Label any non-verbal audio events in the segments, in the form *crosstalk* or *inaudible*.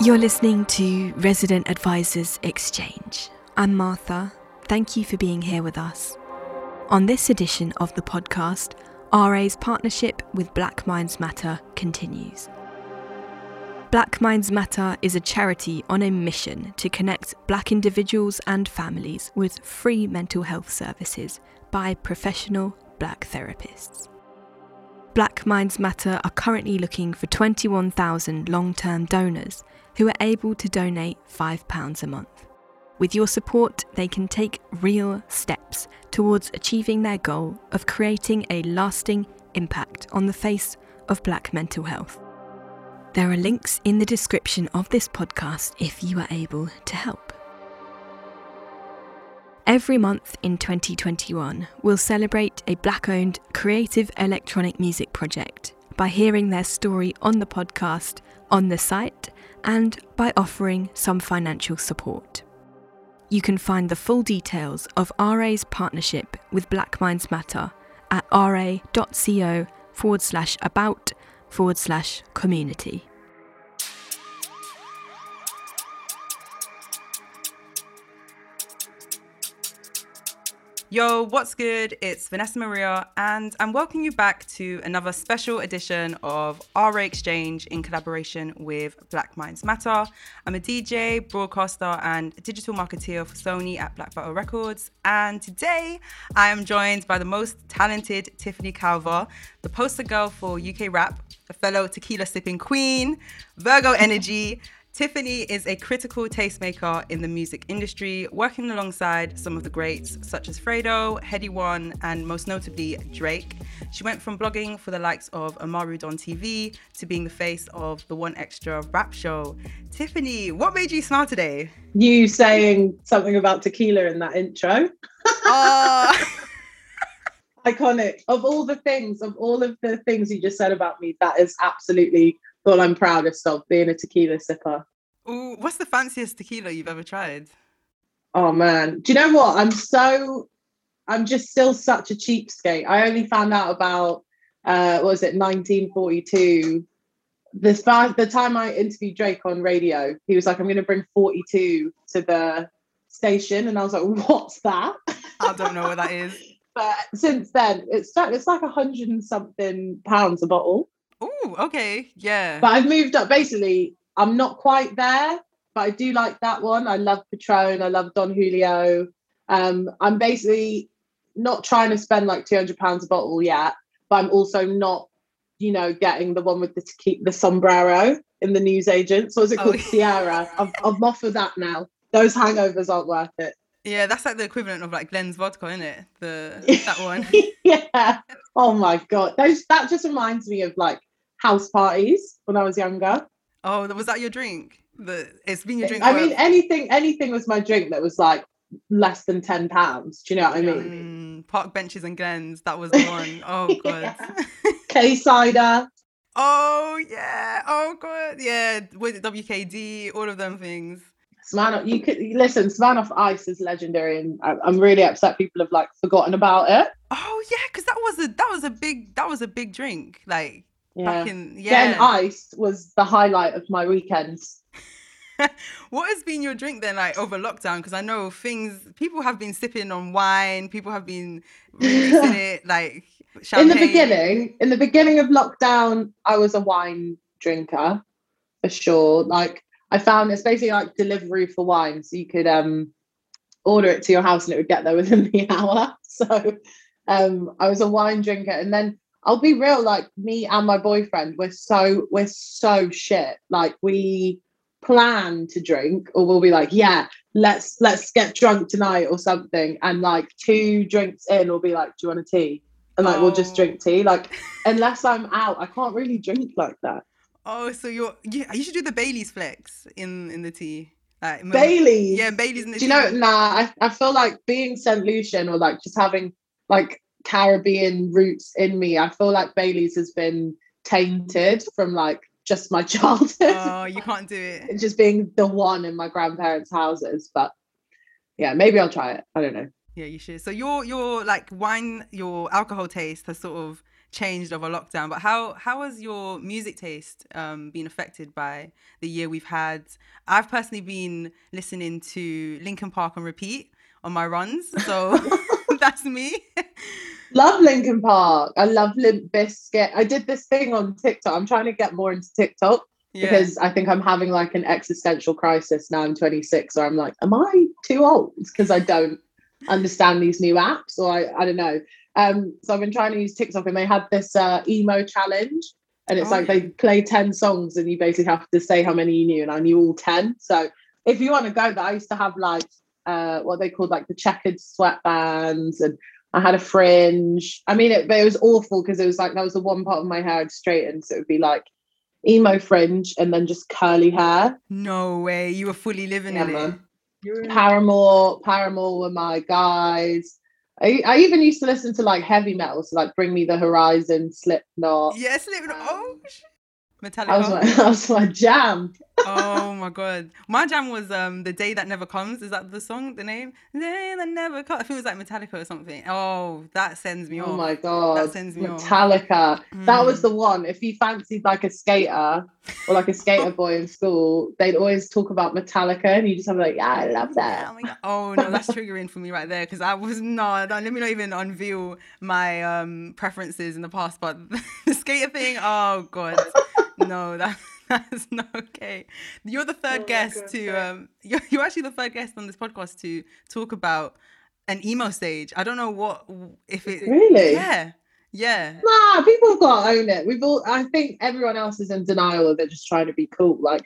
You're listening to Resident Advisors Exchange. I'm Martha. Thank you for being here with us. On this edition of the podcast, RA's partnership with Black Minds Matter continues. Black Minds Matter is a charity on a mission to connect black individuals and families with free mental health services by professional black therapists. Black Minds Matter are currently looking for 21,000 long term donors who are able to donate £5 a month. With your support, they can take real steps towards achieving their goal of creating a lasting impact on the face of black mental health. There are links in the description of this podcast if you are able to help. Every month in 2021, we'll celebrate a black owned creative electronic music project by hearing their story on the podcast, on the site, and by offering some financial support. You can find the full details of RA's partnership with Black Minds Matter at ra.co forward slash about forward slash community. Yo, what's good? It's Vanessa Maria, and I'm welcoming you back to another special edition of RA Exchange in collaboration with Black Minds Matter. I'm a DJ, broadcaster, and digital marketeer for Sony at Black Butter Records. And today I am joined by the most talented Tiffany Calver, the poster girl for UK rap, a fellow tequila sipping queen, Virgo energy. Tiffany is a critical tastemaker in the music industry, working alongside some of the greats such as Fredo, Headie One, and most notably Drake. She went from blogging for the likes of Amaru Don TV to being the face of the 1Xtra rap show. Tiffany, what made you smile today? You saying something about tequila in that intro. Oh. *laughs* Iconic. Of all the things, of all of the things you just said about me, that is absolutely what I'm proudest of, being a tequila sipper. Ooh, what's the fanciest tequila you've ever tried? Oh man. Do you know what? I'm so I'm just still such a cheapskate. I only found out about uh what was it 1942 this the time I interviewed Drake on radio, he was like, I'm going to bring 42 to the station. And I was like, *laughs* what's that? I don't know what that is. *laughs* but since then, it's, it's like a hundred and something pounds a bottle. Oh, okay. Yeah. But I've moved up. Basically, I'm not quite there, but I do like that one. I love Patron. I love Don Julio. Um, I'm basically not trying to spend like 200 pounds a bottle yet, but I'm also not, you know, getting the one with the keep the sombrero in the newsagents. What is it called? Oh. Sierra. I'm, I'm off of that now. Those hangovers aren't worth it. Yeah, that's like the equivalent of like Glen's vodka, isn't it? The that *laughs* one. yeah. Oh my god. Those that just reminds me of like house parties when I was younger. Oh, was that your drink? The it's been your drink. I mean, anything, anything was my drink that was like less than ten pounds. Do you know what I mean? Mm, park benches and Glens. That was the one. *laughs* Oh god. *laughs* K cider. Oh yeah. Oh god. Yeah. With WKD, all of them things. Smirnoff, you could listen. Smirnoff Ice is legendary, and I'm really upset people have like forgotten about it. Oh yeah, because that was a that was a big that was a big drink. Like yeah. In, yeah. Getting iced was the highlight of my weekends. *laughs* what has been your drink then, like over lockdown? Because I know things people have been sipping on wine, people have been releasing *laughs* it like champagne. In the beginning, in the beginning of lockdown, I was a wine drinker for sure. Like I found it's basically like delivery for wine, so you could um order it to your house and it would get there within *laughs* the hour. So um I was a wine drinker, and then I'll be real, like me and my boyfriend, we're so we're so shit. Like we plan to drink, or we'll be like, yeah, let's let's get drunk tonight or something. And like two drinks in, we'll be like, do you want a tea? And like oh. we'll just drink tea. Like *laughs* unless I'm out, I can't really drink like that. Oh, so you're you, you should do the Bailey's flex in in the tea. Like, Bailey's. Yeah, Bailey's in the Do you know, nah, I, I feel like being St. Lucian or like just having like Caribbean roots in me. I feel like Bailey's has been tainted from like just my *laughs* childhood. Oh, you can't do it. just being the one in my grandparents' houses. But yeah, maybe I'll try it. I don't know. Yeah, you should. So your your like wine, your alcohol taste has sort of changed over lockdown. But how how has your music taste um, been affected by the year we've had? I've personally been listening to Linkin Park on repeat on my runs, so *laughs* *laughs* that's me. Love Linkin Park. I love Limp Bizkit. I did this thing on TikTok. I'm trying to get more into TikTok yeah. because I think I'm having like an existential crisis now. I'm 26, so I'm like, am I too old? Because I don't understand these new apps, or I, I don't know. Um, so I've been trying to use TikTok, and they had this uh, emo challenge, and it's oh, like yeah. they play 10 songs, and you basically have to say how many you knew, and I knew all 10. So if you want to go there, I used to have like uh, what they called like the checkered sweatbands and I had a fringe. I mean, it, but it was awful because it was like that was the one part of my hair I'd straighten, so it would be like emo fringe and then just curly hair. No way, you were fully living yeah, in it. Paramore, Paramore were my guys. I, I even used to listen to like heavy metal, so like Bring Me the Horizon, Slipknot. Yeah, Slipknot. Oh, um, Metallica. That was my, *laughs* that was my jam. oh my god, my jam was um the day that never comes. Is that the song? The name? The day that never comes. I think it was like Metallica or something. Oh, that sends me oh off. Oh my god, that sends me Metallica. off. Metallica. That was mm. the one. If you fancied like a skater or like a skater boy in school, they'd always talk about Metallica, and you just have like, yeah, I love that. Oh, oh no, that's triggering for me right there because I was not. Let me not even unveil my um preferences in the past, but *laughs* the skater thing. Oh god no, that *laughs* that's not okay. You're the third oh guest to um *laughs* you're, you're actually the third guest on this podcast to talk about an emo stage. I don't know what if it really yeah. Yeah. Nah, people have got to own it. We've all I think everyone else is in denial of it, just trying to be cool. Like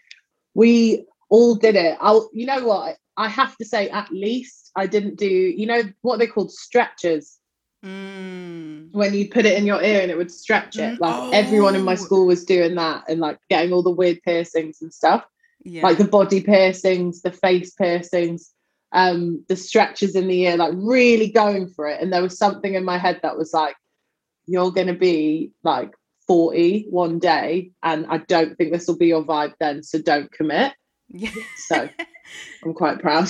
we all did it. I'll you know what? I have to say at least I didn't do, you know what they called stretchers Mm. When you put it in your ear and it would stretch it. Mm. Like oh. everyone in my oh. school was doing that and like getting all the weird piercings and stuff. Yeah. Like the body piercings, the face piercings, um, the stretches in the ear, like really going for it. And there was something in my head that was like, you're gonna be like 40 one day, and I don't think this will be your vibe then, so don't commit. Yeah. so *laughs* I'm quite proud.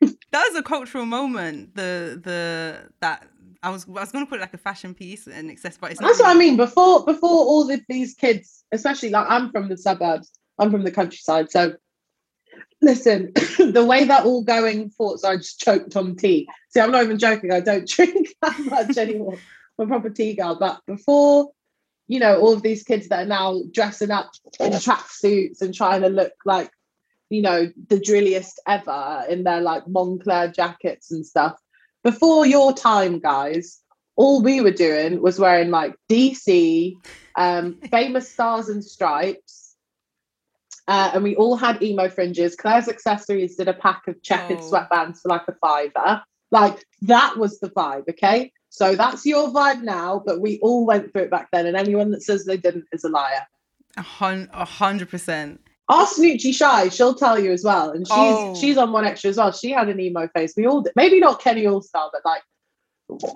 that was a cultural moment. The the that I was I was going to put it like a fashion piece and access, but it's that's what I mean. Before before all of these kids, especially like I'm from the suburbs, I'm from the countryside, so listen, *coughs* the way that all going thoughts, I just choked on tea. See, I'm not even joking. I don't *laughs* drink that much anymore. I'm a proper tea girl. But before, you know, all of these kids that are now dressing up in tracksuits and trying to look like, you know, the drilliest ever in their like Moncler jackets and stuff before your time, guys, all we were doing was wearing like DC, um, *laughs* famous stars and straps. Uh, and we all had emo fringes. Claire's accessories did a pack of checkered oh. sweatbands for like a fiver. Like that was the vibe, okay? So that's your vibe now, but we all went through it back then. And anyone that says they didn't is a liar. A hundred percent. Ask Snoochie Shy, she'll tell you as well. And she's oh. she's on 1Xtra as well. She had an emo face. We all did. Maybe not Kenny Allstar, but like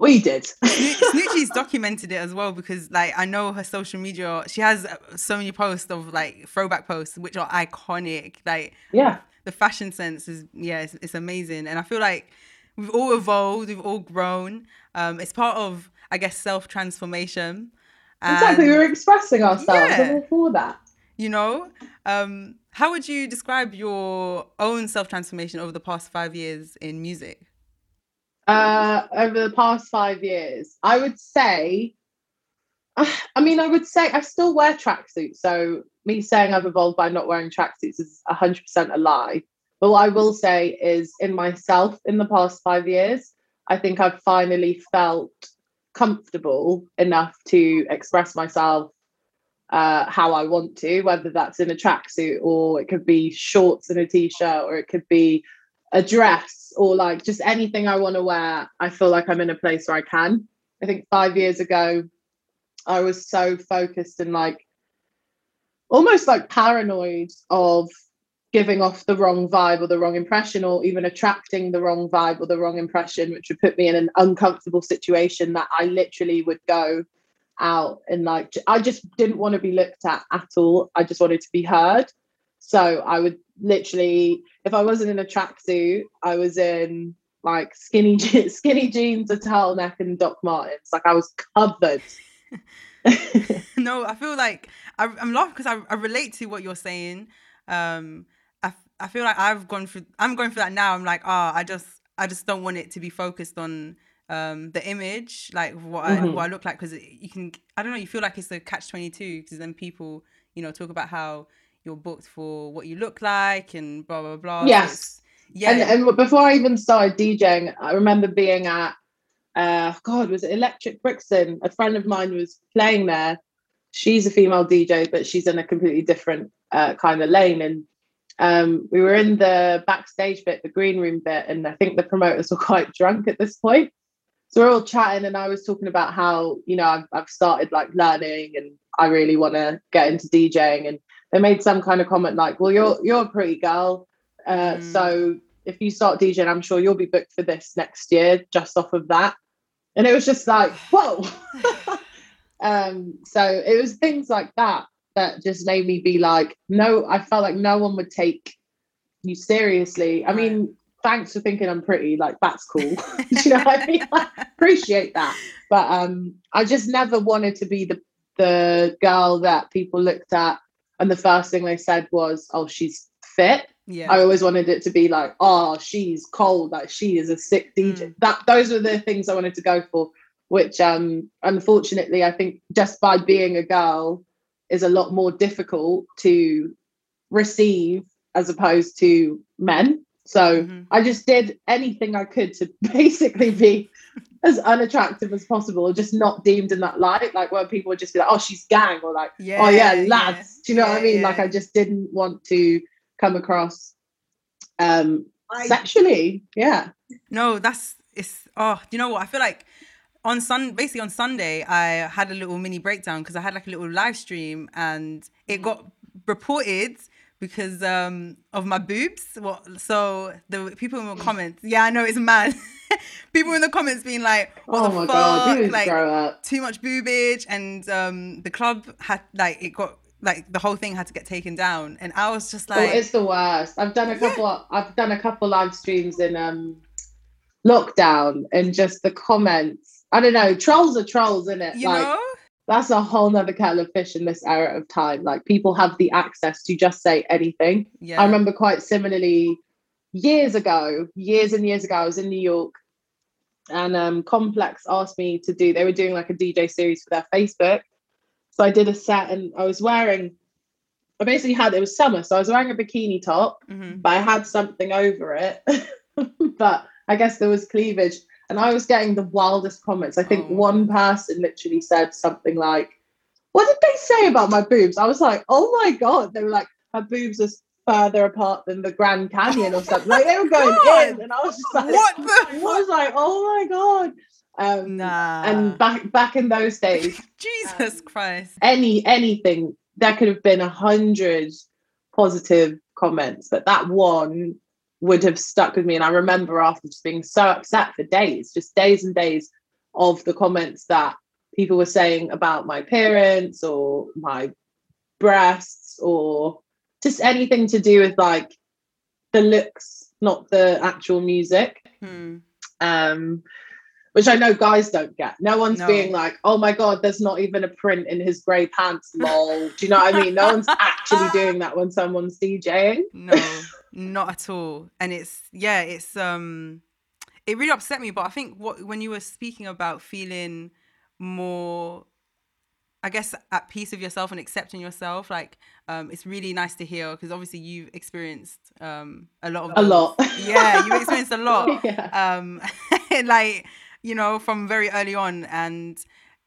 we did. Snoochie's *laughs* documented it as well because like I know her social media. She has uh, so many posts of like throwback posts which are iconic. Like yeah, the fashion sense is yeah, it's, it's amazing. And I feel like we've all evolved. We've all grown. Um, it's part of I guess self transformation. Exactly, we were expressing ourselves yeah. for that you know um how would you describe your own self-transformation over the past five years in music? Uh over the past five years i would say *sighs* i mean i would say i still wear tracksuits so me saying i've evolved by not wearing tracksuits is 100% a lie. But what i will say is in myself in the past five years i think i've finally felt comfortable enough to express myself uh, how I want to, whether that's in a tracksuit or it could be shorts and a t-shirt or it could be a dress or like just anything I want to wear. I feel like I'm in a place where I can. I think five years ago, I was so focused and like almost like paranoid of giving off the wrong vibe or the wrong impression or even attracting the wrong vibe or the wrong impression which would put me in an uncomfortable situation that I literally would go out and like I just didn't want to be looked at at all. I just wanted to be heard. So I would literally, if I wasn't in a tracksuit, I was in like skinny *laughs* skinny jeans, a turtleneck, and Doc Martens. Like I was covered. *laughs* no, I feel like I, am laughing because I, I relate to what you're saying. Um, I, I feel like I've gone through. I'm going through that now. I'm like, ah, oh, I just I just don't want it to be focused on um the image, like what mm-hmm. I what I look like, because you can. I don't know. You feel like it's a catch twenty two because then people, you know, talk about how you're booked for what you look like and blah blah blah. Yes. yeah. And, and before I even started DJing, I remember being at uh God, was it Electric Brixton? A friend of mine was playing there. She's a female DJ, but she's in a completely different uh, kind of lane. And um, we were in the backstage bit, the green room bit, and I think the promoters were *laughs* quite drunk at this point. So we're all chatting, and I was talking about how you know I've, I've started like learning, and I really want to get into DJing. And they made some kind of comment like, "Well, you're you're a pretty girl, uh, mm. so if you start DJing, I'm sure you'll be booked for this next year just off of that." And it was just like, *sighs* whoa. *laughs* um, so it was things like that that just made me be like, no, I felt like no one would take you seriously. I mean, thanks for thinking I'm pretty, like that's cool. *laughs* *laughs* you know what I mean? I appreciate that. But um, I just never wanted to be the the girl that people looked at and the first thing they said was, Oh, she's fit. Yeah. I always wanted it to be like, oh, she's cold, like she is a sick DJ. Mm. That those were the things I wanted to go for, which um unfortunately I think just by being a girl is a lot more difficult to receive as opposed to men. So mm-hmm. I just did anything I could to *laughs* basically be as unattractive as possible, or just not deemed in that light. Like where people would just be like, oh, she's gang, or like, yeah, oh yeah, lads. Yeah. Do you know yeah, what I mean? Like I just didn't want to come across um I, sexually. Yeah. No, that's it's oh, you know what? I feel like on Sun basically on Sunday I had a little mini breakdown because I had like a little live stream and it got reported because um of my boobs. What so the people in the comments, yeah, I know it's mad. *laughs* people in the comments being like, "What oh the fuck?" like too much boobage, and um the club had like it got like the whole thing had to get taken down, and I was just like, "Oh, it's the worst." I've done a couple. Yeah. I've done a couple live streams in um lockdown, and just the comments. I don't know. Trolls are trolls, isn't it? You like, know. That's a whole nother kettle of fish in this era of time. Like people have the access to just say anything. Yeah. I remember quite similarly years ago, years and years ago, I was in New York and um, Complex asked me to do, they were doing like a DJ series for their Facebook. So I did a set and I was wearing, I basically had, it was summer, so I was wearing a bikini top, mm-hmm. but I had something over it. *laughs* but I guess there was cleavage. And I was getting the wildest comments. I think oh. one person literally said something like, What did they say about my boobs? I was like, Oh my God. They were like, Her boobs are further apart than the Grand Canyon or something. Like they were going *laughs* in. And I was just like, What *laughs* the? I was like, Oh my God. Um, nah. And back back in those days, *laughs* Jesus um, Christ, any anything there could have been a hundred positive comments, but that one would have stuck with me. And I remember after just being so upset for days, just days and days of the comments that people were saying about my appearance or my breasts or just anything to do with like the looks, not the actual music. Hmm. Um, which I know guys don't get. No one's no. being like, oh my God, there's not even a print in his grey pants, lol. Do you know what I mean? No one's *laughs* actually doing that when someone's DJing. No, not at all. And it's, yeah, it's, um, it really upset me. But I think what, when you were speaking about feeling more, I guess, at peace with yourself and accepting yourself, like, um, it's really nice to hear because obviously you've experienced um, a lot of a lot. *laughs* Yeah, you've experienced a *laughs* lot. yeah. Um, *laughs* like you know, from very early on. And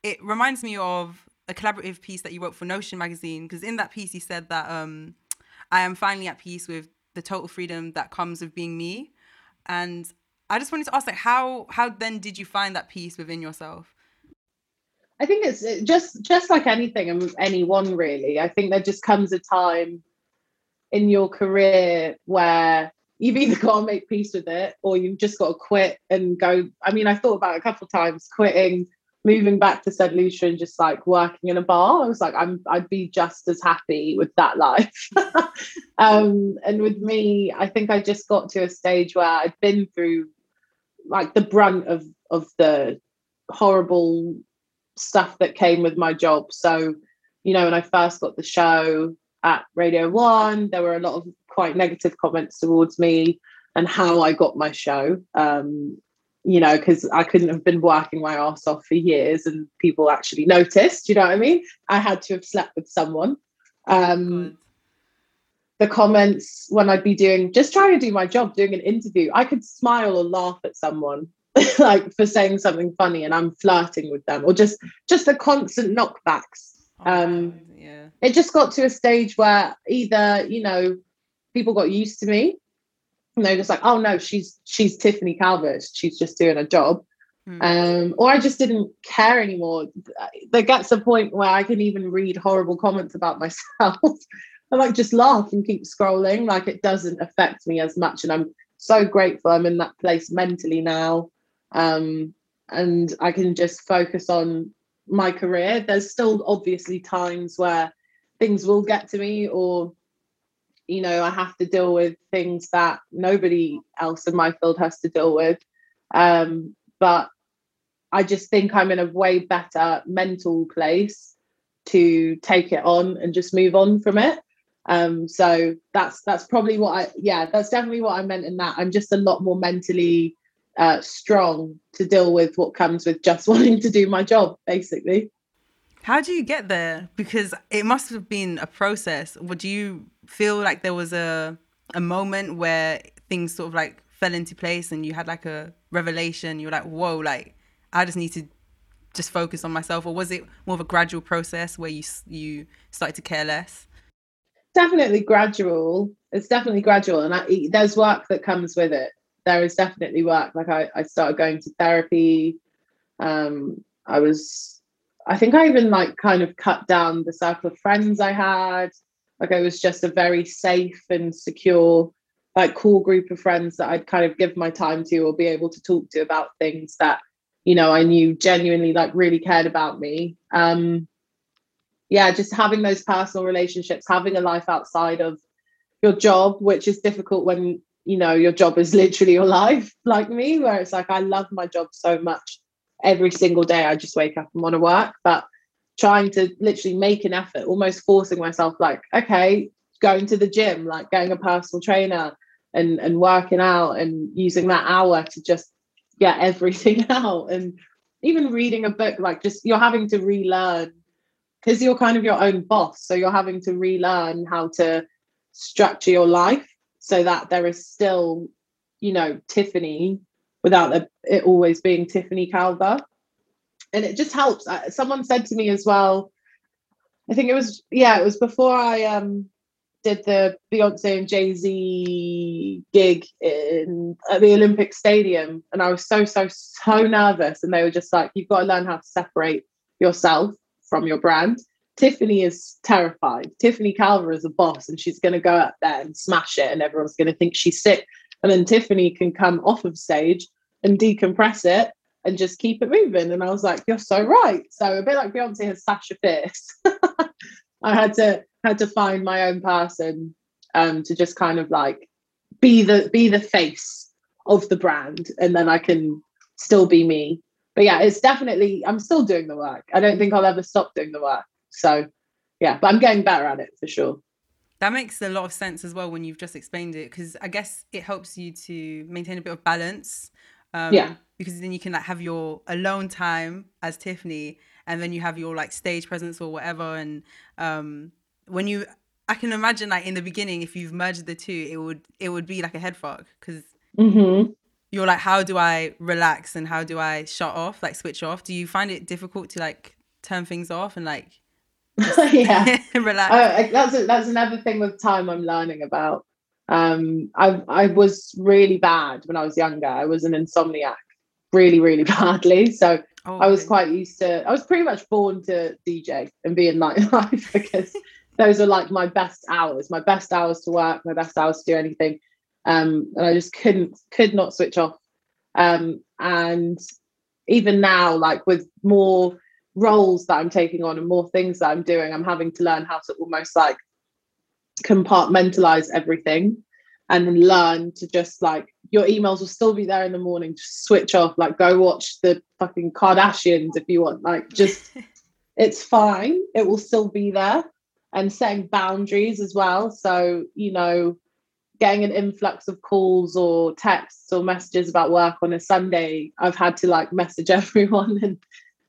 it reminds me of a collaborative piece that you wrote for Notion magazine, because in that piece you said that um, I am finally at peace with the total freedom that comes with being me. And I just wanted to ask, like, how how then did you find that peace within yourself? I think it's just just like anything and anyone really. I think there just comes a time in your career where you've either got to make peace with it or you've just got to quit and go. I mean, I thought about a couple of times quitting, moving back to St. Lucia and just like working in a bar. I was like, I'm I'd be just as happy with that life. *laughs* um, and with me, I think I just got to a stage where I'd been through like the brunt of of the horrible stuff that came with my job. So, you know, when I first got the show at Radio One, there were a lot of quite negative comments towards me and how I got my show. Um, you know, because I couldn't have been working my ass off for years and people actually noticed, you know what I mean? I had to have slept with someone. Um, the comments when I'd be doing just trying to do my job, doing an interview, I could smile or laugh at someone *laughs* like for saying something funny and I'm flirting with them, or just just the constant knockbacks. Oh, um, yeah. It just got to a stage where either you know people got used to me, and they're just like, oh no, she's she's Tiffany Calver, she's just doing a job. Hmm. Um, or I just didn't care anymore. There gets a point where I can even read horrible comments about *laughs* myself I like just laugh and keep scrolling. Like it doesn't affect me as much. And I'm so grateful I'm in that place mentally now. Um, and I can just focus on my career. There's still obviously times where things will get to me or you know i have to deal with things that nobody else in my field has to deal with. Um, but i just think i'm in a way better mental place to take it on and just move on from it. Um so that's that's probably what i yeah that's definitely what i meant in that. I'm just a lot more mentally uh strong to deal with what comes with just *laughs* wanting to do my job basically how do you get there because it must have been a process would you feel like there was a a moment where things sort of like fell into place and you had like a revelation you're like whoa like i just need to just focus on myself or was it more of a gradual process where you you started to care less definitely gradual. It's definitely gradual, and I, there's work that comes with it. There is definitely work. Like I, I started going to therapy. Um, I was, I think I even like kind of cut down the circle of friends I had. Like I was just a very safe and secure, like cool group of friends that I'd kind of give my time to or be able to talk to about things that, you know, I knew genuinely like really cared about me. Um, yeah, just having those personal relationships, having a life outside of your job, which is difficult when you know your job is *laughs* literally your life, like me, where it's like I love my job so much. Every single day, I just wake up and want to work, but trying to literally make an effort, almost forcing myself, like, okay, going to the gym, like getting a personal trainer and and working out and using that hour to just get everything *laughs* out and even reading a book like just you're having to relearn because you're kind of your own boss. So you're having to relearn how to structure your life so that there is still, you know, Tiffany without it always being Tiffany Calver. And it just helps. Someone said to me as well, I think it was, yeah, it was before I um did the Beyonce and Jay Z gig in at the Olympic Stadium, and I was so so so nervous. And they were just like, "You've got to learn how to separate yourself from your brand. Tiffany is terrified. Tiffany Calver is a boss and she's going to go up there and smash it, and everyone's going to think she's sick. And then Tiffany can come off of stage and decompress it and just keep it moving. And I was like, You're so right. So a bit like Beyonce has Sasha Fierce. *laughs* I had to had to find my own person um, to just kind of like be the be the face of the brand, and then I can still be me but yeah, it's definitely I'm still doing the work. I don't think I'll ever stop doing the work. So yeah, but I'm getting better at it for sure. That makes a lot of sense as well when you've just explained it because I guess it helps you to maintain a bit of balance. Um, yeah. Because then you can like have your alone time as Tiffany, and then you have your like stage presence or whatever. And um, when you, I can imagine like in the beginning, if you've merged the two, it would it would be like a head fuck because mm-hmm you're like, how do I relax and how do I shut off, like switch off? Do you find it difficult to like turn things off and like *laughs* yeah *laughs* relax? Uh, that's a, that's another thing with time I'm learning about. Um, I I was really bad when I was younger. I was an insomniac, really really *laughs* badly. So oh, I was okay. quite used to. I was pretty much born to DJ and be in nightlife *laughs* because those are like my best hours, my best hours to work, my best hours to do anything um, and I just couldn't could not switch off. Um, and even now, like with more roles that I'm taking on and more things that I'm doing, I'm having to learn how to almost like compartmentalize everything and learn to just like your emails will still be there in the morning. Just switch off, like go watch the fucking Kardashians if you want. Like just *laughs* it's fine. It will still be there. And setting boundaries as well. So, you know, getting an influx of calls or texts or messages about work on a Sunday, I've had to like message *laughs* everyone and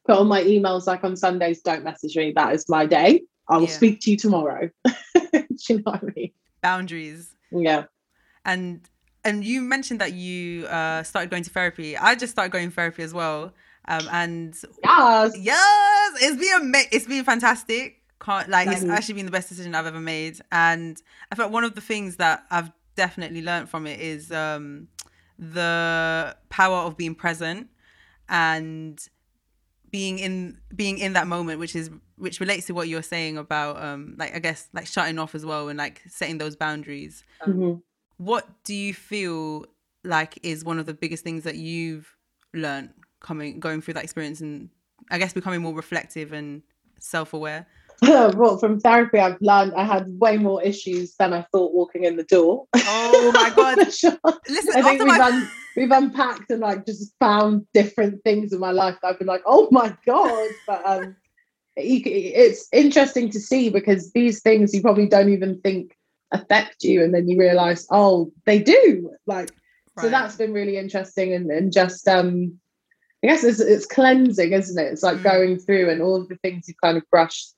put on my emails like on Sundays, don't message me. That is my day. I will yeah. speak to you tomorrow. *laughs* You know what I mean? Boundaries. Yeah. And and you mentioned that you uh, started going to therapy. I just started going to therapy as well. Um, and yes, yes, it's been ama- it's been fantastic. Can't like it's actually been the best decision I've ever made. And I felt one of the things that I've definitely learned from it is um, the power of being present and being in being in that moment which is which relates to what you're saying about um like i guess like shutting off as well and like setting those boundaries mm-hmm. what do you feel like is one of the biggest things that you've learned coming going through that experience and i guess becoming more reflective and self-aware *laughs* well, from therapy, I've learned I had way more issues than I thought walking in the door. Oh my god! *laughs* Listen, I think we've, my... un- we've unpacked and like just found different things in my life that I've been like, oh my god! But um, it's interesting to see because these things you probably don't even think affect you, and then you realize, oh, they do. Like, right. so that's been really interesting, and and just um, I guess it's, it's cleansing, isn't it? It's like mm. going through and all of the things you've kind of brushed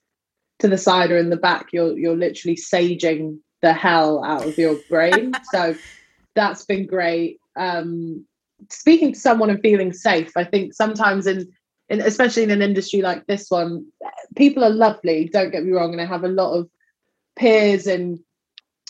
to the side or in the back, you're you're literally saging the hell out of your brain. *laughs* so that's been great. Um, speaking to someone and feeling safe, I think sometimes in, in especially in an industry like this one, people are lovely. Don't get me wrong, and I have a lot of peers and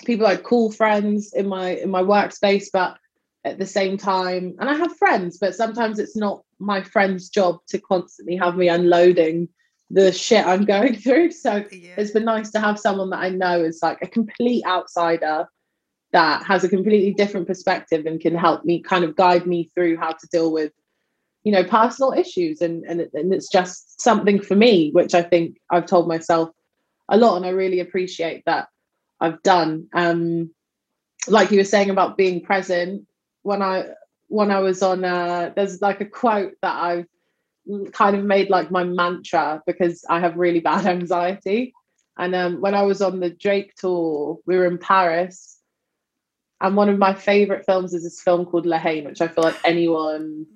people I call friends in my in my workspace, but at the same time, and I have friends, but sometimes it's not my friend's job to constantly have me unloading the shit I'm going *laughs* through. So yeah. it's been nice to have someone that I know is like a complete outsider that has a completely different perspective and can help me kind of guide me through how to deal with you know personal issues and and, and it's just something for me which i think i've told myself a lot and i really appreciate that i've done um like you were saying about being present when i when i was on uh there's like a quote that i've kind of made like my mantra because I have really *laughs* bad anxiety. And um, when I was on the Drake tour, we were in Paris. And one of my favorite films is this film called La Haine, which I feel like anyone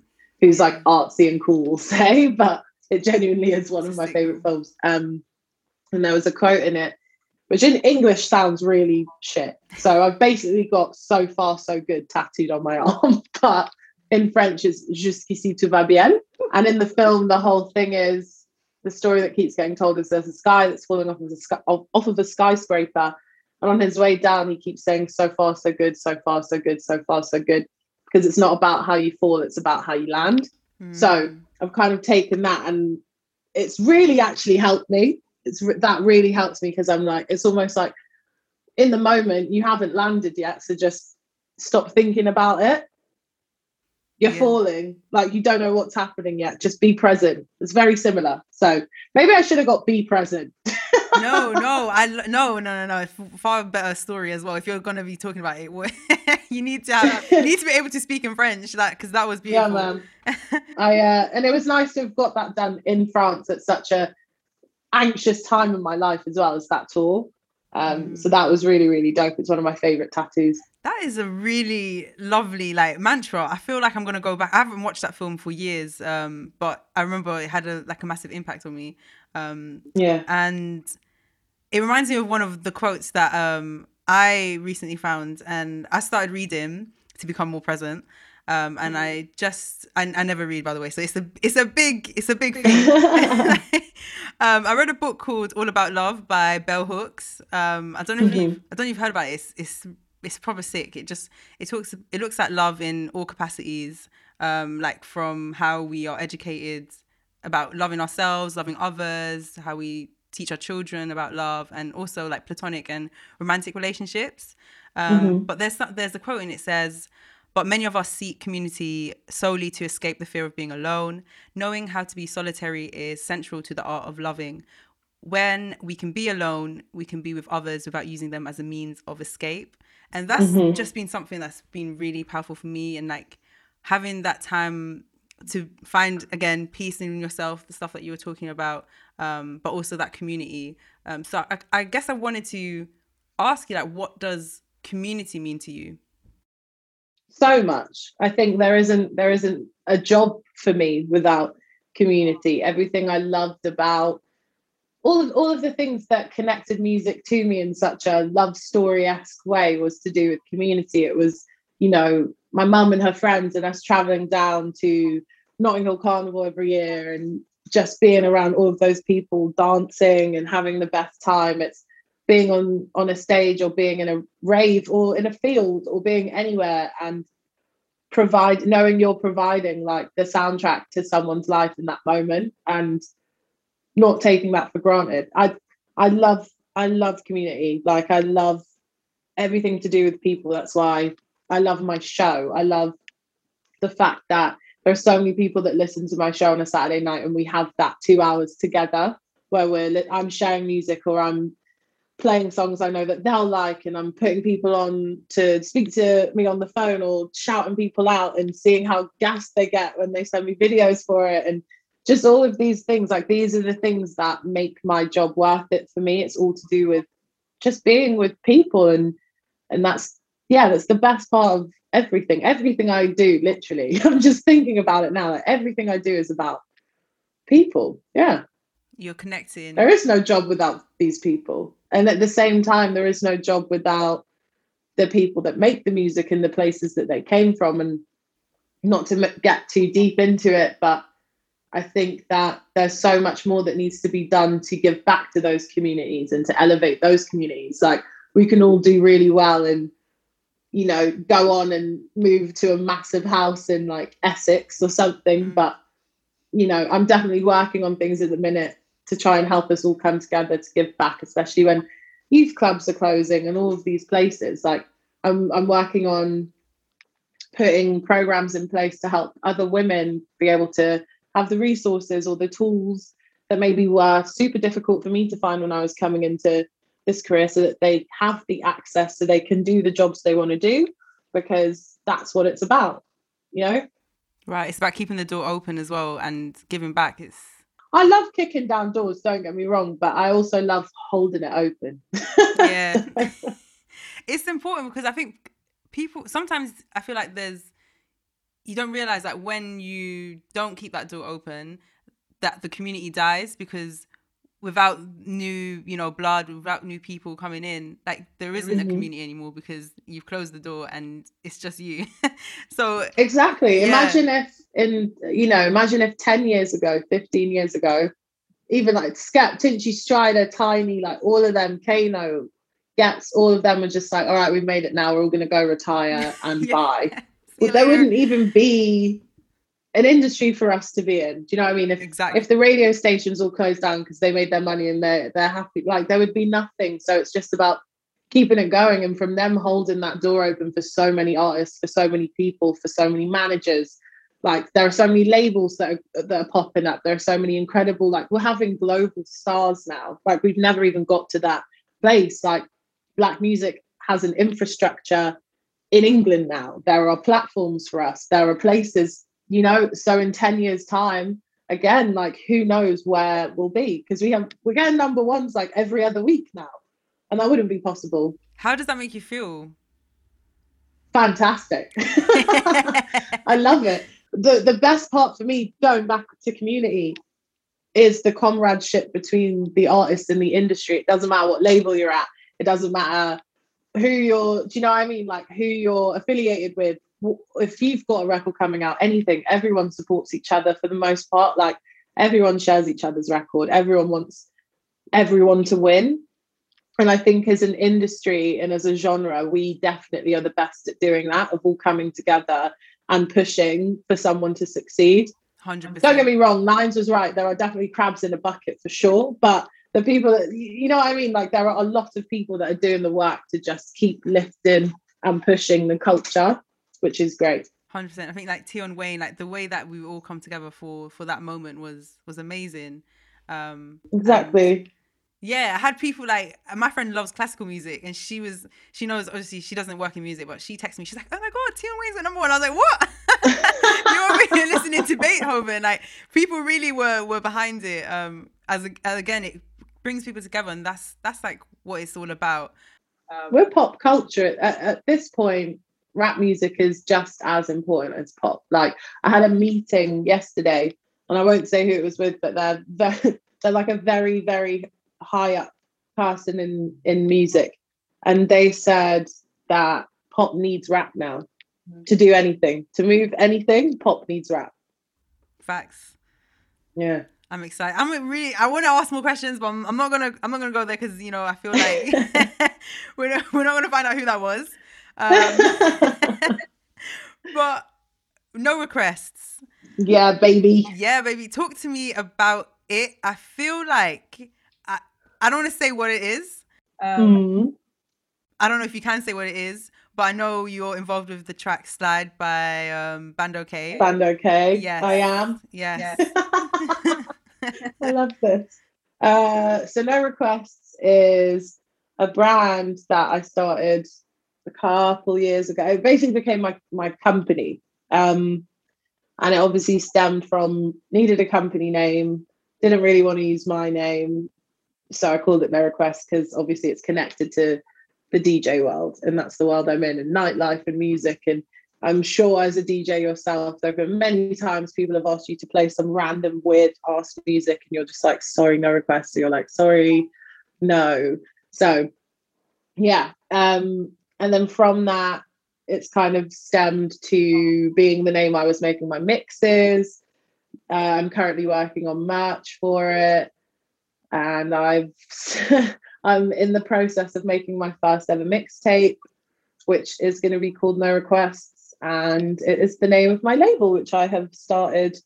who's like artsy and cool will *laughs* say, but it genuinely is one of my favorite films. Um, and there was a quote in it, which in English sounds really shit. So I've basically got so far so good tattooed on my *laughs* arm, but in French is Jusqu'ici tout va bien. And in the film, the whole thing is the story that keeps getting told is there's a sky that's falling off of, sky, off of a skyscraper. And on his way down, he keeps saying, so far, so good, so far, so good, so far, so good. Because it's not about how you fall, it's about how you land. Mm. So I've kind of taken that and it's really actually helped me. It's that really helps me because I'm like, it's almost like in the moment you haven't landed yet. So just stop thinking about it you're yeah. falling like you don't know what's happening yet just be present it's very similar so maybe i should have got be present no no i no no no no far better story as well if you're going to be talking about it *laughs* you need to have, you need to be able to speak in french like because that was beautiful yeah man *laughs* i uh and it was nice to have got that done in france at such a anxious time in my life as well as that tour um mm. so that was really really dope it's one of my favorite tattoos that is a really lovely like mantra. I feel like I'm gonna go back. I haven't watched that film for years, um, but I remember it had a like a massive impact on me. Um, yeah, and it reminds me of one of the quotes that um, I recently found, and I started reading to become more present. Um, and I just I, I never read by the way, so it's a it's a big it's a big *laughs* thing. *laughs* um, I read a book called All About Love by Bell Hooks. Um, I don't know if mm-hmm. you I don't know if you've heard about it. It's, it's it's proper sick. It just it talks it looks at love in all capacities, um, like from how we are educated about loving ourselves, loving others, how we teach our children about love, and also like platonic and romantic relationships. Um, mm-hmm. But there's there's a quote and it says. But many of us seek community solely to escape the fear of being alone. Knowing how to be solitary is central to the art of loving. When we can be alone, we can be with others without using them as a means of escape and that's Mhm. just been something that's been really powerful for me and like having that time to find again peace in yourself the stuff that you were talking about um but also that community um so I, I guess i wanted to ask you like what does community mean to you so much. I think there isn't there isn't a job for me without community. Everything I loved about all of all of the things that connected music to me in such a love story esque way was to do with community. It was, you know, my mum and her friends and us traveling down to Notting Hill Carnival every year and just being around all of those people dancing and having the best time. It's being on on a stage or being in a rave or in a field or being anywhere and provide knowing you're providing like the soundtrack to someone's life in that moment and not taking that for granted. I i love i love community. Like i love everything to do with people. That's why i love my show i love the fact that there are so many people that listen to my show on a saturday night and we have that two hours together where we're li- i'm sharing music or i'm playing songs I know that they'll like, and I'm putting people on to speak to me on the phone or shouting people out and seeing how gassed they get when they send me videos for it. And just all of these things, like these are the things that make my job worth it for me. It's all to do with just being with people and and that's yeah, that's the best part of everything. Everything I do, literally. *laughs* I'm just thinking about it now. Like everything I do is about people. Yeah. you're connecting There is no job without these people. And at the same time, there is no job without the people that make the music and the places that they came from. And not to get too deep into it, but I think that there's so much more that needs to be done to give back to those communities and to elevate those communities. Like we can all do really well and, you know, go on and move to a massive house in like Essex or something. Mm. But, you know, I'm definitely working on things at the minute to try and help us all come together to give back, especially when youth clubs are closing and all of these places. Like I'm I'm working on putting programs in place to help other women be able to have the resources or the tools that maybe were super difficult for me to find when I was coming into this career so that they have the access so they can do the jobs they want to do because that's what it's about you know right it's about keeping the door open as well and giving back it's I love kicking down doors, don't get me wrong, but I also love holding it open. yeah *laughs* it's important because i think people sometimes i feel like there's you don't realize that when you don't keep that door open that the community dies because without new you know blood without new people coming in like there isn't a Mhm. community anymore because you've closed the door and it's just you *laughs* so Exactly. Yeah. Imagine if in you know, imagine if 10 years ago, 15 years ago, even like Skep, Tinchy Stryder, Tinie, like all of them, Kano, Ghetts, all of them were just like, all right, we've made it now, we're all gonna go retire *laughs* and Yeah. buy. *laughs* Well, there wouldn't even be an industry for us to be in. Do you know what I mean? If exactly if the radio stations all closed down because they made their money and they're they're happy, like there would be nothing. So it's just about keeping it going and from them holding that door open for so many artists, for so many people, for so many managers. Like there are so many labels that are that are popping up. There are so many incredible, like we're having global stars now. Like we've never even got to that place. Like black music has an infrastructure in England now. There are platforms for us. There are places, you know. So in 10 years' time, again, like who knows where we'll be? Because we have we're getting number ones like every other week now. And that wouldn't be possible. how does that make you feel Fantastic. *laughs* I love it. The the best part for me going back to community is the comradeship between the artist and the industry. It doesn't matter what label you're at. It doesn't matter who you're, do you know what I mean? Like who you're affiliated with. If you've got a record coming out, anything, everyone supports each other for the most part. Like everyone shares each other's record. Everyone wants everyone to win. And I think as an industry and as a genre, we definitely are the best at doing that, of all coming together and pushing for someone to succeed. 100% Don't get me wrong, Nines was right. There are definitely crabs in a bucket for sure. But the people that, you know what I mean? Like there are a lot of people that are doing the work to just keep lifting and pushing the culture, which is great. Hundred percent. I think like Tion Wayne, like the way that we all come together for for that moment was was amazing. Um, Exactly. Yeah, I had people like my friend loves classical music, and she was she knows obviously she doesn't work in music, but she texted me. She's like, "Oh my god, Tion Wayne's at number one." I was like, "What? *laughs* You're over listening to Beethoven?" Like people really were were behind it. Um, as, as again, it brings people together, and that's that's like what it's all about. Um, We're pop culture at, at this point. Rap music is just as important as pop. Like I had a meeting yesterday, and I won't say who it was with, but they're they're, *laughs* they're like a very very high up person in in music, and they said that pop needs rap now mm. to do anything, to move anything. Pop needs rap. Facts. Yeah. I'm excited. I'm really. I want to ask more questions, but I'm, I'm, not gonna. I'm not gonna go there because you know I feel like *laughs* *laughs* we're not, we're not gonna find out who that was. Um, *laughs* but no requests. Yeah, baby. Yeah, baby. Talk to me about it. I feel like I I don't want to say what it is. Um, mm-hmm. I don't know if you can say what it is, but I know you're involved with the track "Slide" by um, Bandokay. Bando K. Yes, I am. Yes. yes. *laughs* I love this. Uh, so no requests is a brand that I started a couple years ago. It basically became my my company, um, and it obviously stemmed from needed a company name. Didn't really want to use my name so I called it No Request because obviously it's connected to the DJ world, and that's the world I'm in, and nightlife and music. And I'm sure as a DJ yourself, there have been many times people have asked you to play some random weird ass music, and you're just like, sorry, no request. So you're like, sorry, no. So yeah. Um, and then from that, it's kind of stemmed to being the name I was making my mixes. Uh, I'm currently working on merch for it and I've *laughs* I'm in the process of making my first ever mixtape, which is going to be called No Requests, and it is the name of my label, which I have started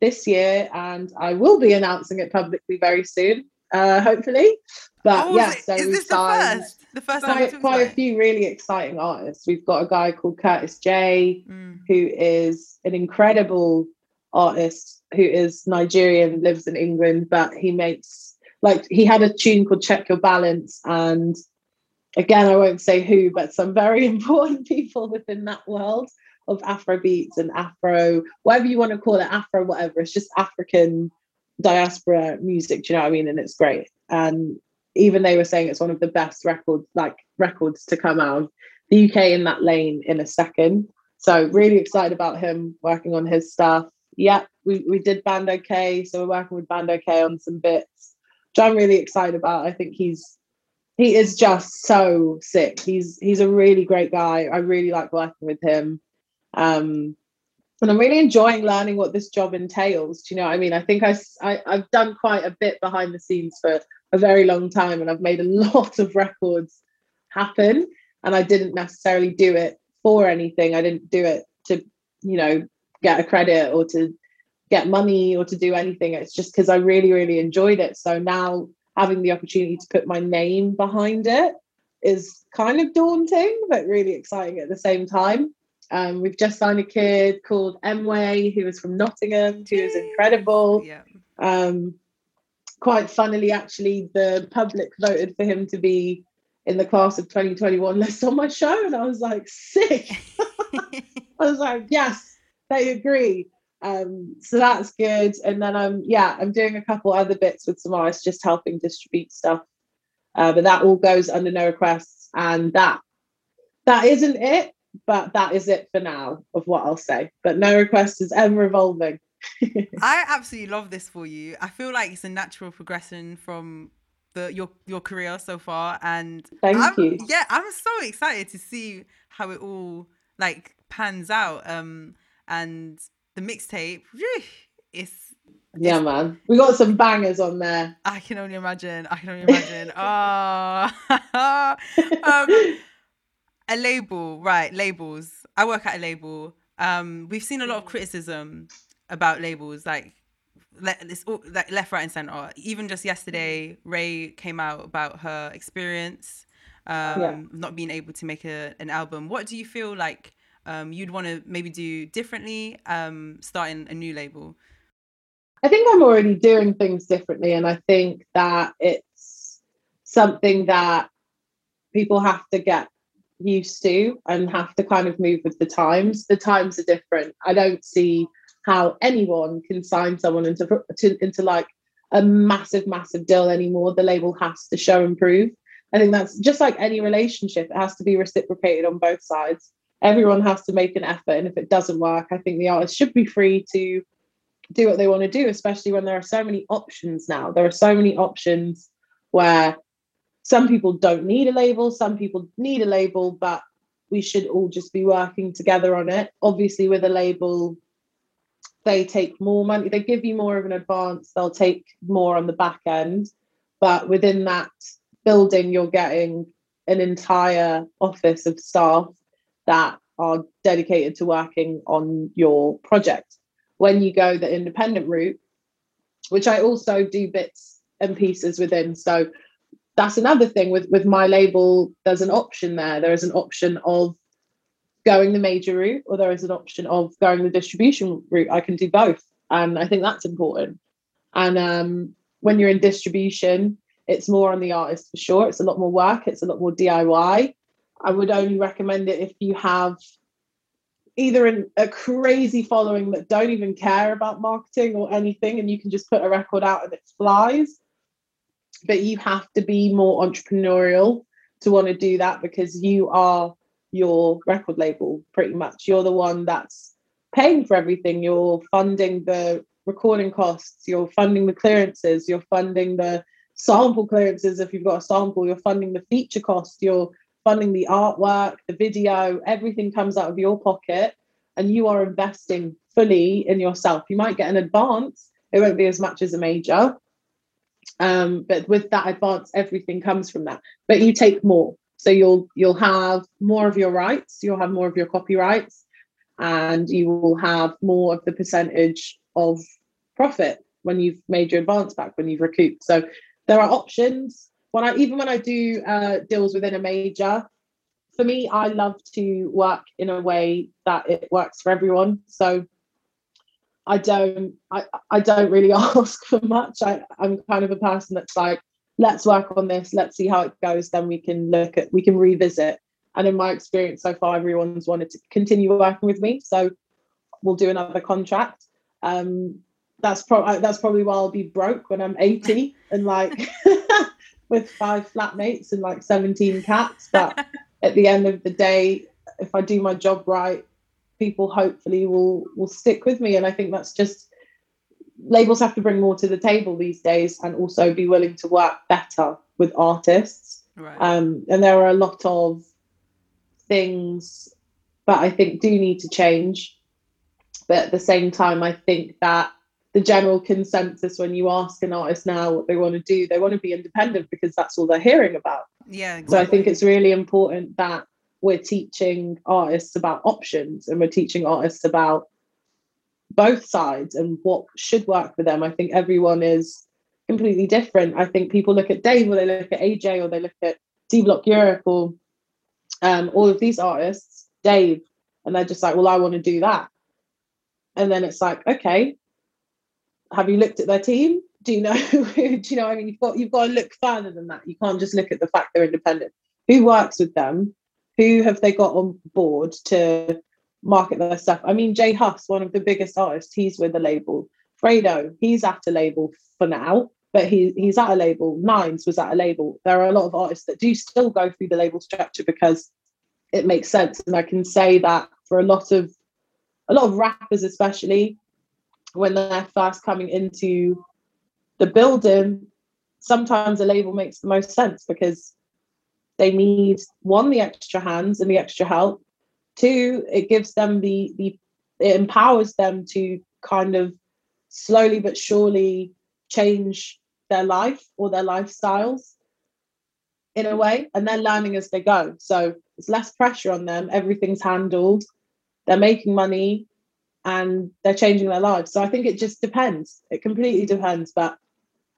this year, and I will be announcing it publicly very soon, uh, hopefully. But oh, yeah, so is we've signed the first, the first quite, quite a few really exciting artists. We've got a guy called Curtis J, mm. who is an incredible artist who is Nigerian, lives in England, but he makes like he had a tune called Check Your Balance. And again, I won't say who, but some very *laughs* important people within that world of Afro beats and Afro, whatever you want to call it, Afro, whatever. It's just African diaspora music. Do you know what I mean? And it's great. And even they were saying it's one of the best records, like records to come out. The UK in that lane in a second. So really excited about him working on his stuff yeah, we, we did Bandokay, so we're working with Bandokay on some bits, which I'm really excited about. I think he's he is just so sick. He's he's a really great guy. I really like working with him. Um, and I'm really enjoying learning what this job entails. Do you know what I mean? I think I, I I've done quite a bit behind the scenes for a very long time, and I've made a *laughs* lot of records happen. And I didn't necessarily do it for anything. I didn't do it to, you know, get a credit or to get money or to do anything. It's just because I really, really enjoyed it. So now having the opportunity to put my name behind it is kind of daunting, but really exciting at the same time. Um, we've just signed a kid called Emway, who is from Nottingham, who is incredible. Yeah. Um, quite funnily, actually, the public voted for him to be in the class of 2021 list on my show, and I was like, sick. *laughs* I was like, yes, they agree. Um, so that's good. And then I'm yeah, I'm doing a couple other bits with some artists, just helping distribute stuff. Uh, but that all goes under no requests, and that that isn't it, but that is it for now of what I'll say. But no requests is ever evolving. *laughs* I absolutely love this for you. I feel like it's a natural progression from the your your career so far, and thank I'm, you. Yeah, I'm so excited to see how it all like pans out. Um, and the mixtape, it's yeah, man. We got some bangers on there. I can only imagine. I can only imagine. oh, *laughs* *laughs* um, a label, right? Labels. I work at a label. Um, we've seen a lot of criticism about labels, like all, like left, right, and center. Even just yesterday, Raye came out about her experience, um, yeah. not being able to make a, an album. What do you feel like um, you'd want to maybe do differently um, starting a new label? I think I'm already doing things differently, and I think that it's something that people have to get used to and have to kind of move with the times. The times are different. I don't see how anyone can sign someone into to, into like a massive, massive deal anymore. The label has to show and prove. I think that's just like any relationship, it has to be reciprocated on both sides. Everyone has to make an effort. And if it doesn't work, I think the artist should be free to do what they want to do, especially when there are so many options now. There are so many options where some people don't need a label, some people need a label, but we should all just be working together on it. Obviously, with a label, they take more money, they give you more of an advance, they'll take more on the back end. But within that building, you're getting an entire office of staff that are dedicated to working on your project. When you go the independent route, which I also do bits and pieces within. So that's another thing with with my label there's an option there there is an option of going the major route or there is an option of going the distribution route i can do both. And i think that's important. And um, when you're in distribution it's more on the artist for sure. It's a lot more work. It's a lot more diy i would only recommend it if you have either in a crazy following that don't even care about marketing or anything and you can just put a record out and it flies. But you have to be more entrepreneurial to want to do that because you are your record label pretty much. You're the one that's paying for everything. You're funding the recording costs. You're funding the clearances. You're funding the sample clearances if you've got a sample. You're funding the feature cost you're funding the artwork the video. Everything comes out of your pocket and you are investing fully in yourself. You might get an advance. It won't be as much as a major. Um, but with that advance everything comes from that. But you take more so you'll you'll have more of your rights you'll have more of your copyrights and you will have more of the percentage of profit when you've made your advance back when you've recouped. So there are options. When i even when i do uh, deals within a major for me i love to work in a way that it works for everyone. So I don't I, I don't really *laughs* ask for much. I, I'm kind of a person that's like, let's work on this, let's see how it goes, then we can look at we can revisit. And in my experience so far, everyone's wanted to continue working with me. So we'll do another contract. Um, that's probably that's probably why I'll be broke when I'm 80 *laughs* and like *laughs* with five flatmates and like 17 cats. *laughs* But at the end of the day, if I do my job right, people hopefully will will stick with me and i think that's just labels have to bring more to the table these days and also be willing to work better with artists right. um, and there are a lot of things that i think do need to change but at the same time i think that the general consensus when you ask an artist now what they want to do they want to be independent because that's all they're hearing about yeah exactly. so i think it's really important that we're teaching artists about options and we're teaching artists about both sides and what should work for them. I think everyone is completely different. I think people look at Dave or they look at AJ or they look at D Block Europe or um, all of these artists, Dave, and they're just like, well, I want to do that. And then it's like, okay, have you looked at their team? Do you know? *laughs* do you know? I mean, you've got you've got to look further than that. You can't just look at the fact they're independent. Who works with them? who have they got on board to market their stuff? I mean, J Hus, one of the biggest artists, he's with a label. Fredo, he's at a label for now, but he he's at a label. Nines was at a label. There are a lot of artists that do still go through the label structure because it makes sense. And I can say that for a lot of a lot of rappers, especially when they're first coming into the building, sometimes a label makes the most sense because they need one the extra hands and the extra help two it gives them the the it empowers them to kind of slowly but surely change their life or their lifestyles in a way and they're learning as they go. So it's less pressure on them everything's handled they're making money and they're changing their lives. So i think it just depends. It completely depends but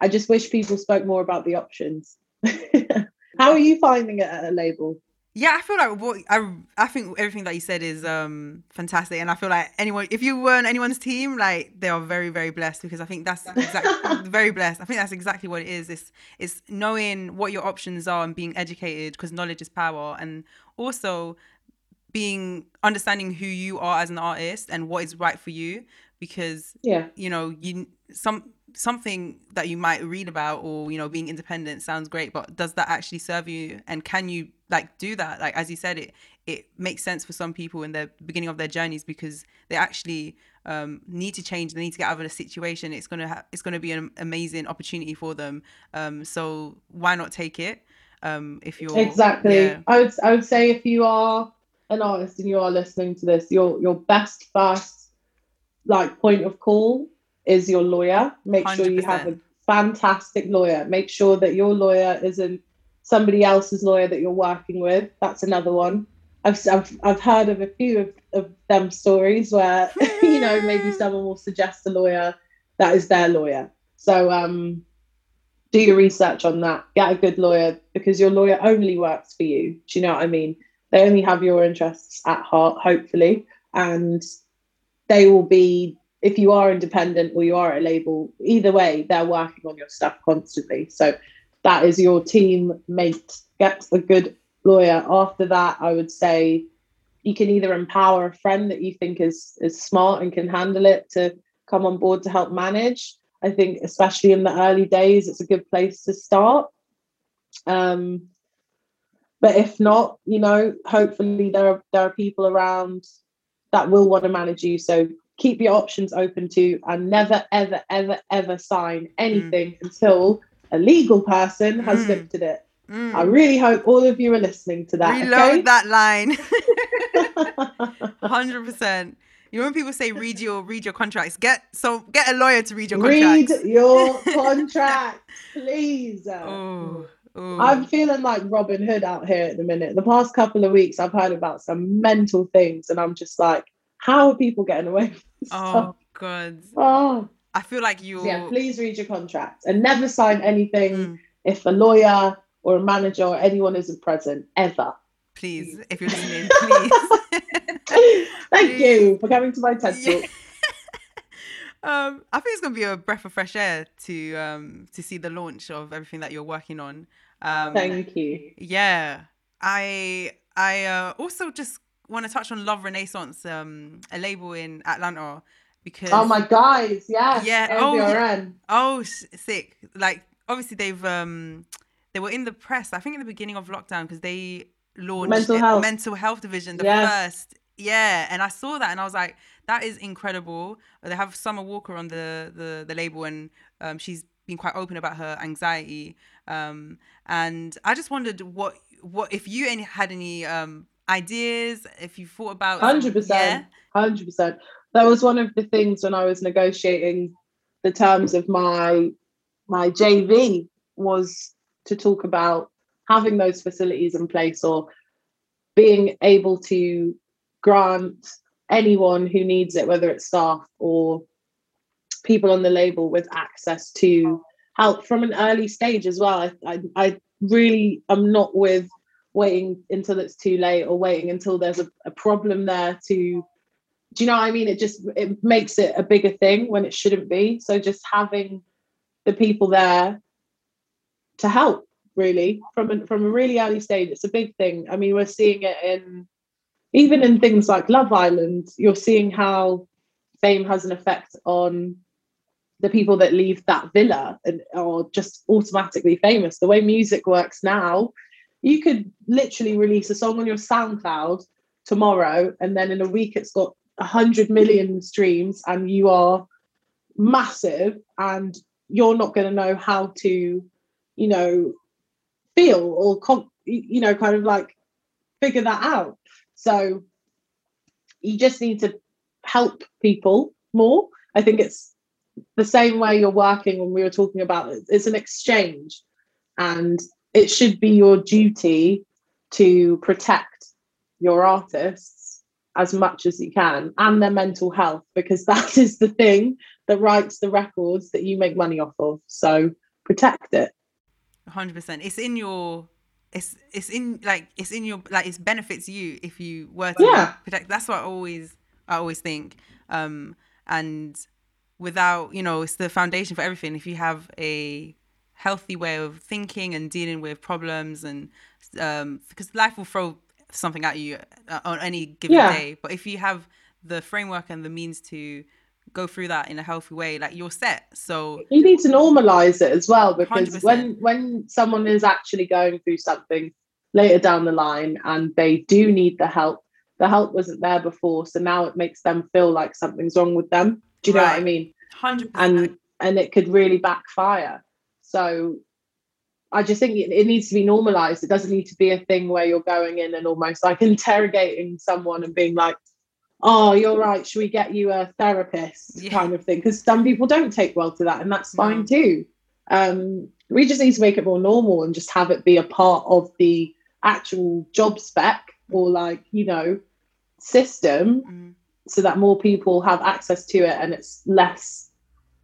i just wish people spoke more about the options. *laughs* How are you finding it at a label? Yeah, I feel like what I I think everything that you said is um fantastic, and I feel like anyone if you were on anyone's team, like they are very very blessed because I think that's exactly *laughs* very blessed. I think that's exactly what it is. It's it's knowing what your options are and being educated because knowledge is power, and also being understanding who you are as an artist and what is right for you because yeah you know you some something that you might read about or you know being independent sounds great but does that actually serve you? And can you like do that? Like as you said it it makes sense for some people in the beginning of their journeys because they actually um, need to change they need to get out of a situation. It's gonna ha- it's gonna be an amazing opportunity for them. Um, so why not take it? Um, if you're exactly. yeah. i would i would say if you are an artist and you are listening to this your your best first like point of call is your lawyer. Make sure you have a fantastic lawyer. Make sure that your lawyer isn't somebody else's lawyer that you're working with. That's another one. I've I've, I've heard of a few of, of them stories where *laughs* you know maybe someone will suggest a lawyer that is their lawyer. So um, do your research on that. Get a good lawyer because your lawyer only works for you. Do you know what I mean? They only have your interests at heart, hopefully, and they will be if you are independent or you are a label, either way, they're working on your stuff constantly. So that is your team mate. Get a good lawyer. After that, I would say you can either empower a friend that you think is is smart and can handle it to come on board to help manage. I think especially in the early days, it's a good place to start. Um, but if not, you know, hopefully there are there are people around that will want to manage you. So keep your options open to and never, ever, ever, ever sign anything mm. until a legal person has mm. looked at it. Mm. I really hope all of you are listening to that. Reload okay? that line. *laughs* Hundred percent. You know when people say read your read your contracts, get so get a lawyer to read your contracts. Read your *laughs* contract, please. Oh, oh. I'm feeling like Robin Hood out here at the minute. The past couple of weeks, I've heard about some mental things, and I'm just like, how are people getting away with this Oh stuff? god. Oh. I feel like you yeah, please read your contract and never sign anything mm. if a lawyer or a manager or anyone isn't present ever. Please, if you're listening, please. *laughs* Thank please. you for coming to my TED talk. *laughs* um, I think it's gonna be a breath of fresh air to um to see the launch of everything that you're working on. Um, Thank you. Yeah, I I uh, also just want to touch on Love Renaissance, um, a label in Atlanta, because oh my guys, yeah, yeah, oh, yeah. oh, sick. Like obviously they've um, they were in the press. I think in the beginning of lockdown because they launched mental health, mental health division, the yes. first. Yeah, and I saw that and I was like, that is incredible. They have Summer Walker on the the, the label and um, she's been quite open about her anxiety. Um, and I just wondered what what if you any had any um ideas? If you thought about hundred percent, hundred percent. That was one of the things when I was negotiating the terms of my my JV was to talk about having those facilities in place or being able to grant anyone who needs it, whether it's staff or people on the label, with access to help from an early stage as well. I, I, I really am not with waiting until it's too late or waiting until there's a, a problem there to do you know what I mean? It just it makes it a bigger thing when it shouldn't be. So just having the people there to help really from a, from a really early stage, it's a big thing. I mean, we're seeing it in even in things like Love Island. You're seeing how fame has an effect on the people that leave that villa and are just automatically famous. The way music works now, you could literally release a song on your SoundCloud tomorrow, and then in a week it's got hundred million streams, and you are massive, and you're not going to know how to, you know, feel or you know, kind of like figure that out. So you just need to help people more. I think it's the same way you're working when we were talking about it. It's an exchange. And it should be your duty to protect your artists as much as you can and their mental health because that is the thing that writes the records that you make money off of. So protect it. 100% it's in your it's it's in like it's in your like it benefits you if you were to Yeah. protect that's what i always i always think. Um and without you know it's the foundation for everything. If you have a healthy way of thinking and dealing with problems and um because life will throw something at you uh, on any given Yeah. day. But if you have the framework and the means to go through that in a healthy way like you're set. So you need to normalize it as well because 100%. when when someone is actually going through something later down the line and they do need the help the help wasn't there before so now it makes them feel like something's wrong with them. Do you know what i mean? 100% and and it could really backfire so i just think it, it needs to be normalized it doesn't need to be a thing where you're going in and almost like *laughs* interrogating someone and being like oh you're right should we get you a therapist Yeah. kind of thing because some people don't take well to that and that's fine No. too um we just need to make it more normal and just have it be a part of the actual job spec or like you know system Mm. so that more people have access to it and it's less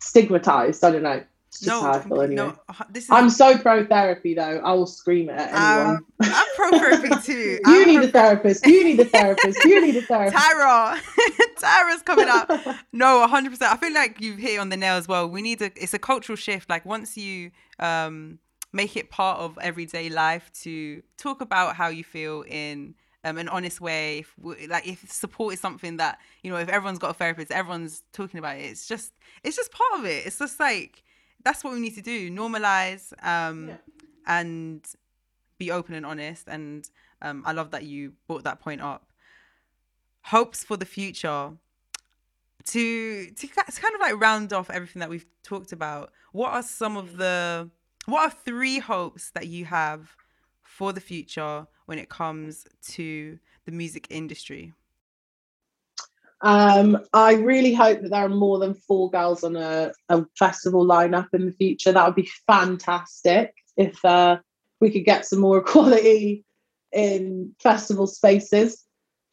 stigmatized. I don't know. It's no, how I feel complete- anyway. no, uh, this is I'm so pro therapy though. I will scream it at anyone. Um, I'm pro therapy *laughs* too. you I'm need pro- a therapist. You need a therapist. You need a *laughs* therapist. Tyra, *laughs* Tyra's coming up. No, 100. percent I feel like you've hit it on the nail as well. We need a. It's a cultural shift. Like once you um make it part of everyday life to talk about how you feel in um, an honest way. If, w- like if support is something that you know, if everyone's got a therapist, everyone's talking about it. It's just it's just part of it. It's just like that's what we need to do. Normalize um Yeah. and be open and honest. And um, I love that you brought that point up. Hopes for the future. To to to kind of like round off everything that we've talked about. What are some of the what are three hopes that you have for the future when it comes to the music industry? Um, I really hope that there are more than four girls on a, a festival lineup in the future. That would be fantastic if uh, we could get some more *laughs* equality in festival spaces,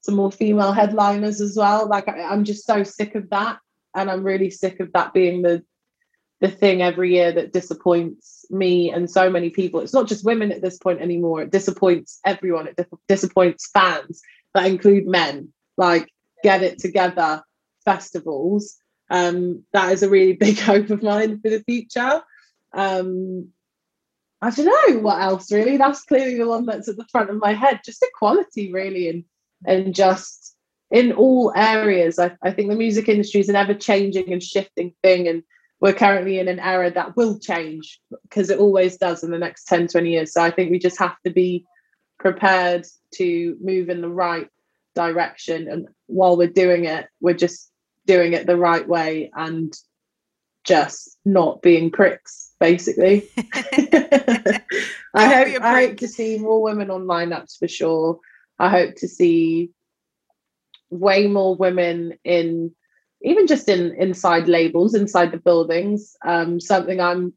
some more female headliners as well. Like I, I'm just so sick of that, and I'm really sick of that being the the thing every year that disappoints me and so many people. It's not just women at this point anymore. It disappoints everyone. It dis- disappoints fans that include men. Like get it together festivals. Um, that is a really *laughs* big hope of mine for the future. Um, I don't know what else really. That's clearly the one that's at the front of my head. Just equality, really, and and just in all areas. I, I think the music industry is an ever changing and shifting thing, and we're currently in an era that will change because it always does in the next 10, 20 years. So I think we just have to be prepared to move in the right direction. And while we're doing it, we're just doing it the right way and just not being pricks, basically. *laughs* *laughs* I hope I hope to see more women on lineups for sure. I hope to see way more women in even just in inside labels, inside the buildings. Um, something I'm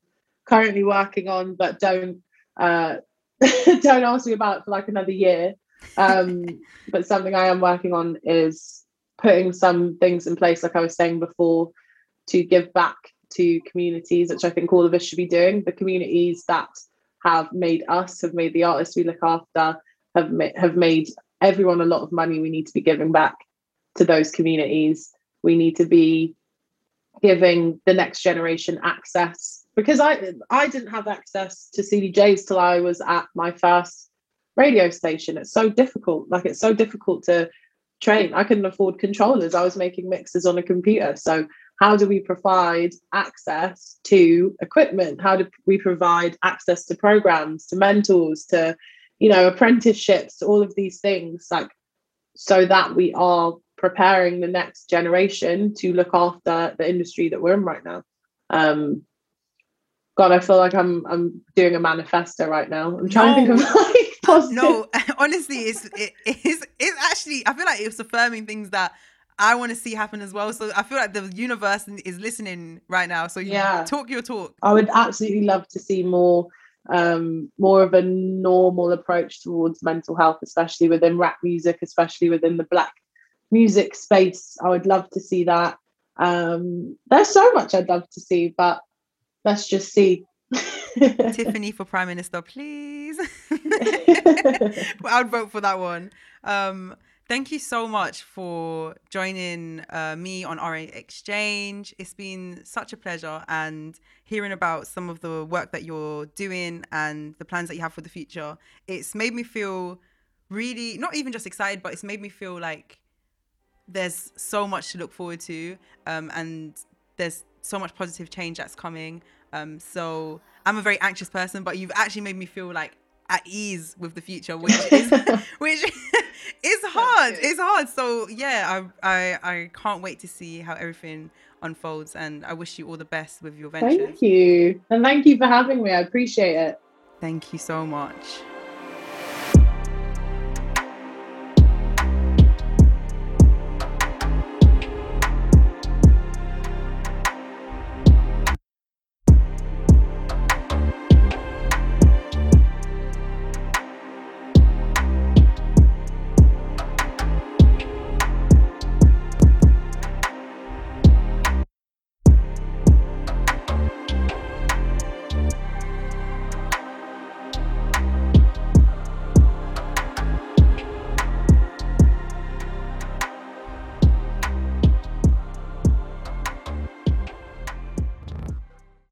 currently working on, but don't uh, *laughs* don't ask me about it for like another year. Um, but something I am working on is putting some things in place, like I was saying before, to give back to communities, which I think all of us should be doing. The communities that have made us, have made the artists we look after, have ma- have made everyone a lot of money. We need to be giving back to those communities. We need to be giving the next generation access because I I didn't have access to CDJs till I was at my first radio station. It's so difficult. Like it's so difficult to train. I couldn't afford controllers. I was making mixes on a computer. So how do we provide access to equipment? How do we provide access to programs, to mentors, to you know apprenticeships, all of these things like so that we are preparing the next generation to look after the industry that we're in right now. Um, God, I feel like I'm I'm doing a manifesto right now. I'm trying to think of like *laughs* positive. No, *laughs* honestly, it's it, it's it's actually. I feel like it's affirming things that I want to see happen as well. So I feel like the universe is listening right now. So you Yeah. talk your talk. I would absolutely love to see more um more of a normal approach towards mental health, especially within rap music, especially within the black music space. I would love to see that. Um there's so much I'd love to see, but let's just see. *laughs* *laughs* Tiffany for Prime Minister, please. *laughs* I'd vote for that one. Um, thank you so much for joining uh, me on RA Exchange. It's been such a pleasure and hearing about some of the work that you're doing and the plans that you have for the future. It's made me feel really, not even just excited, but it's made me feel like there's so much to look forward to um, and there's so much positive change that's coming. Um, so I'm a very anxious person, but you've actually made me feel like at ease with the future, which is *laughs* which *laughs* is hard. It's hard. So yeah, I, I I can't wait to see how everything unfolds, and I wish you all the best with your venture. Thank you, and thank you for having me. I appreciate it. Thank you so much.